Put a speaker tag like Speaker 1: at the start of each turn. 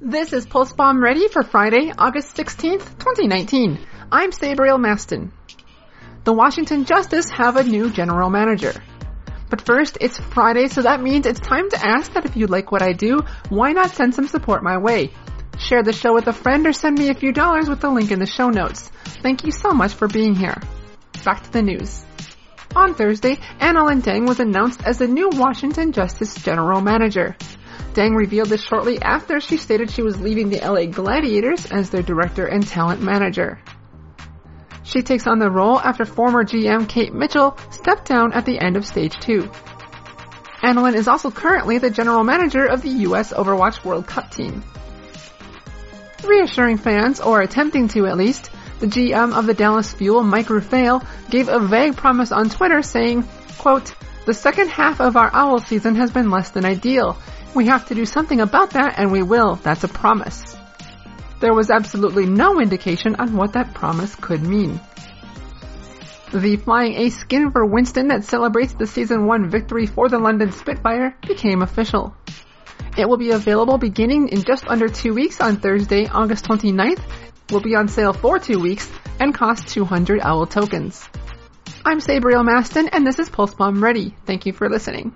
Speaker 1: This is Pulse Bomb ready for Friday, August 16th, 2019. I'm Sabriel Maston. The Washington Justice have a new general manager. But first, it's Friday, so that means it's time to ask that if you like what I do, why not send some support my way? Share the show with a friend or send me a few dollars with the link in the show notes. Thank you so much for being here. Back to the news. On Thursday, Annalyn Dang was announced as the new Washington Justice General Manager. Dang revealed this shortly after she stated she was leaving the LA Gladiators as their director and talent manager. She takes on the role after former GM Kate Mitchell stepped down at the end of stage two. Annalyn is also currently the general manager of the US Overwatch World Cup team. Reassuring fans, or attempting to at least, the GM of the Dallas Fuel, Mike Rufail, gave a vague promise on Twitter saying, quote, the second half of our owl season has been less than ideal. We have to do something about that and we will. That's a promise. There was absolutely no indication on what that promise could mean. The Flying Ace skin for Winston that celebrates the season 1 victory for the London Spitfire became official. It will be available beginning in just under two weeks on Thursday, August 29th, will be on sale for two weeks, and cost 200 OWL tokens. I'm Sabriel Maston, and this is Pulse Bomb Ready. Thank you for listening.